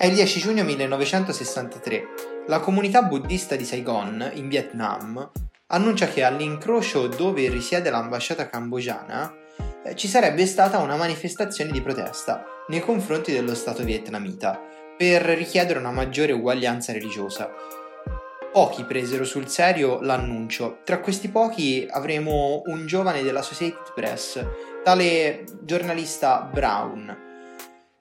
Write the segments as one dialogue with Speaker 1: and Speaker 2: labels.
Speaker 1: È il 10 giugno 1963. La comunità buddista di Saigon, in Vietnam, annuncia che all'incrocio dove risiede l'ambasciata cambogiana eh, ci sarebbe stata una manifestazione di protesta nei confronti dello Stato vietnamita per richiedere una maggiore uguaglianza religiosa. Pochi presero sul serio l'annuncio. Tra questi pochi avremo un giovane della Associated Press, tale giornalista Brown,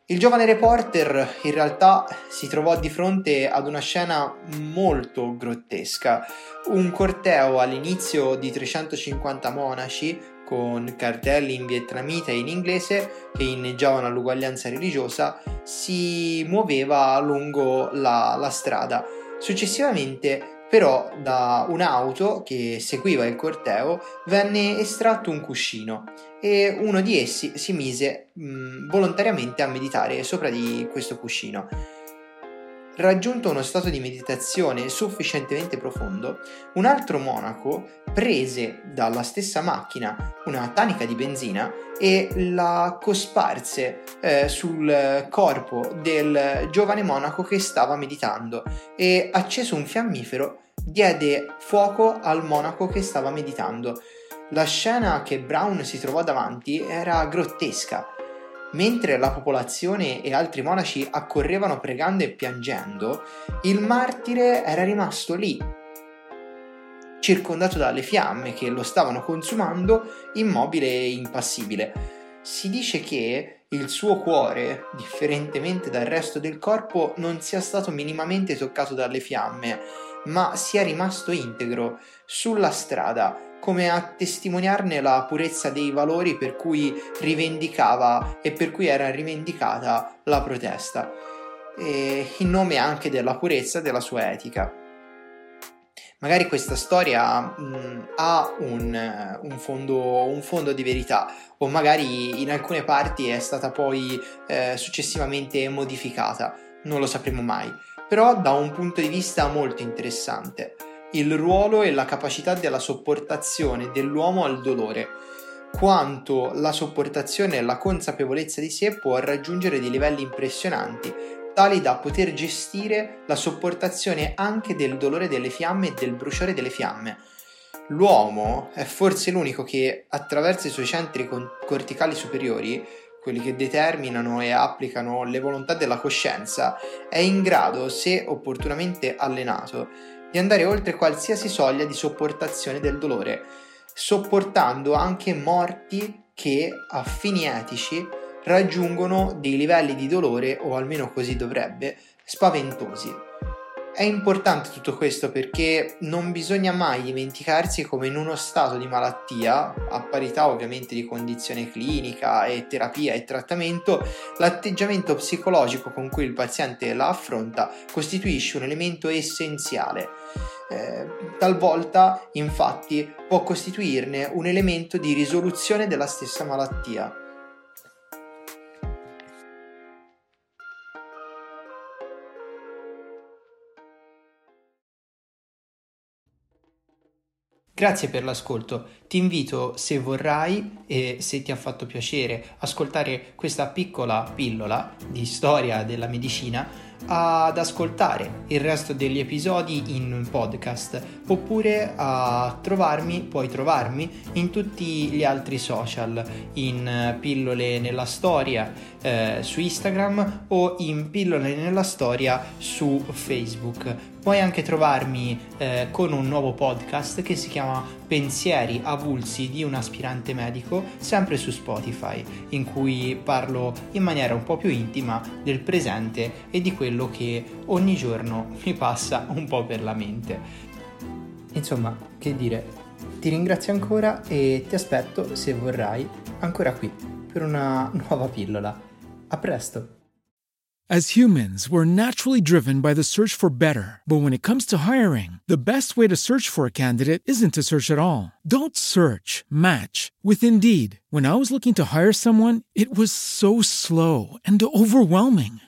Speaker 1: il giovane reporter in realtà si trovò di fronte ad una scena molto grottesca. Un corteo all'inizio di 350 monaci con cartelli in vietnamita e in inglese che inneggiavano all'uguaglianza religiosa si muoveva lungo la, la strada. Successivamente però da un'auto che seguiva il corteo venne estratto un cuscino e uno di essi si mise mh, volontariamente a meditare sopra di questo cuscino. Raggiunto uno stato di meditazione sufficientemente profondo, un altro monaco prese dalla stessa macchina una tanica di benzina e la cosparse eh, sul corpo del giovane monaco che stava meditando e acceso un fiammifero diede fuoco al monaco che stava meditando. La scena che Brown si trovò davanti era grottesca. Mentre la popolazione e altri monaci accorrevano pregando e piangendo, il martire era rimasto lì, circondato dalle fiamme che lo stavano consumando, immobile e impassibile. Si dice che il suo cuore, differentemente dal resto del corpo, non sia stato minimamente toccato dalle fiamme, ma sia rimasto integro sulla strada, come a testimoniarne la purezza dei valori per cui rivendicava e per cui era rivendicata la protesta, in nome anche della purezza della sua etica. Magari questa storia mh, ha un, un, fondo, un, fondo, di verità o magari in alcune parti è stata poi eh, successivamente modificata, non lo sapremo mai però da un punto di vista molto interessante, il ruolo e la capacità della sopportazione dell'uomo al dolore, quanto la sopportazione e la consapevolezza di sé può raggiungere dei livelli impressionanti, tali da poter gestire la sopportazione anche del dolore delle fiamme e del bruciare delle fiamme. L'uomo è forse l'unico che, attraverso i suoi centri corticali superiori, quelli che determinano e applicano le volontà della coscienza, è in grado, se opportunamente allenato, di andare oltre qualsiasi soglia di sopportazione del dolore, sopportando anche morti che a fini etici raggiungono dei livelli di dolore, o almeno così dovrebbe, spaventosi. È importante tutto questo perché non bisogna mai dimenticarsi come in uno stato di malattia, a parità ovviamente di condizione clinica e terapia e trattamento, l'atteggiamento psicologico con cui il paziente la affronta costituisce un elemento essenziale. Eh, talvolta, infatti, può costituirne un elemento di risoluzione della stessa malattia. Grazie per l'ascolto. Ti invito, se vorrai e se ti ha fatto piacere ascoltare questa piccola pillola di storia della medicina, ad ascoltare il resto degli episodi in podcast oppure a trovarmi, puoi trovarmi in tutti gli altri social, in pillole nella storia eh, su Instagram o in pillole nella storia su Facebook. Puoi anche trovarmi eh, con un nuovo podcast che si chiama Pensieri avulsi di un aspirante medico, sempre su Spotify, in cui parlo in maniera un po' più intima del presente e di quello che ogni giorno mi passa un po' per la mente. Insomma, che dire, ti ringrazio ancora e ti aspetto, se vorrai, ancora qui per una nuova pillola. A presto!
Speaker 2: As humans, we're naturally driven by the search for better. But when it comes to hiring, the best way to search for a candidate isn't to search at all. Don't search, match with Indeed. When I was looking to hire someone, it was so slow and overwhelming.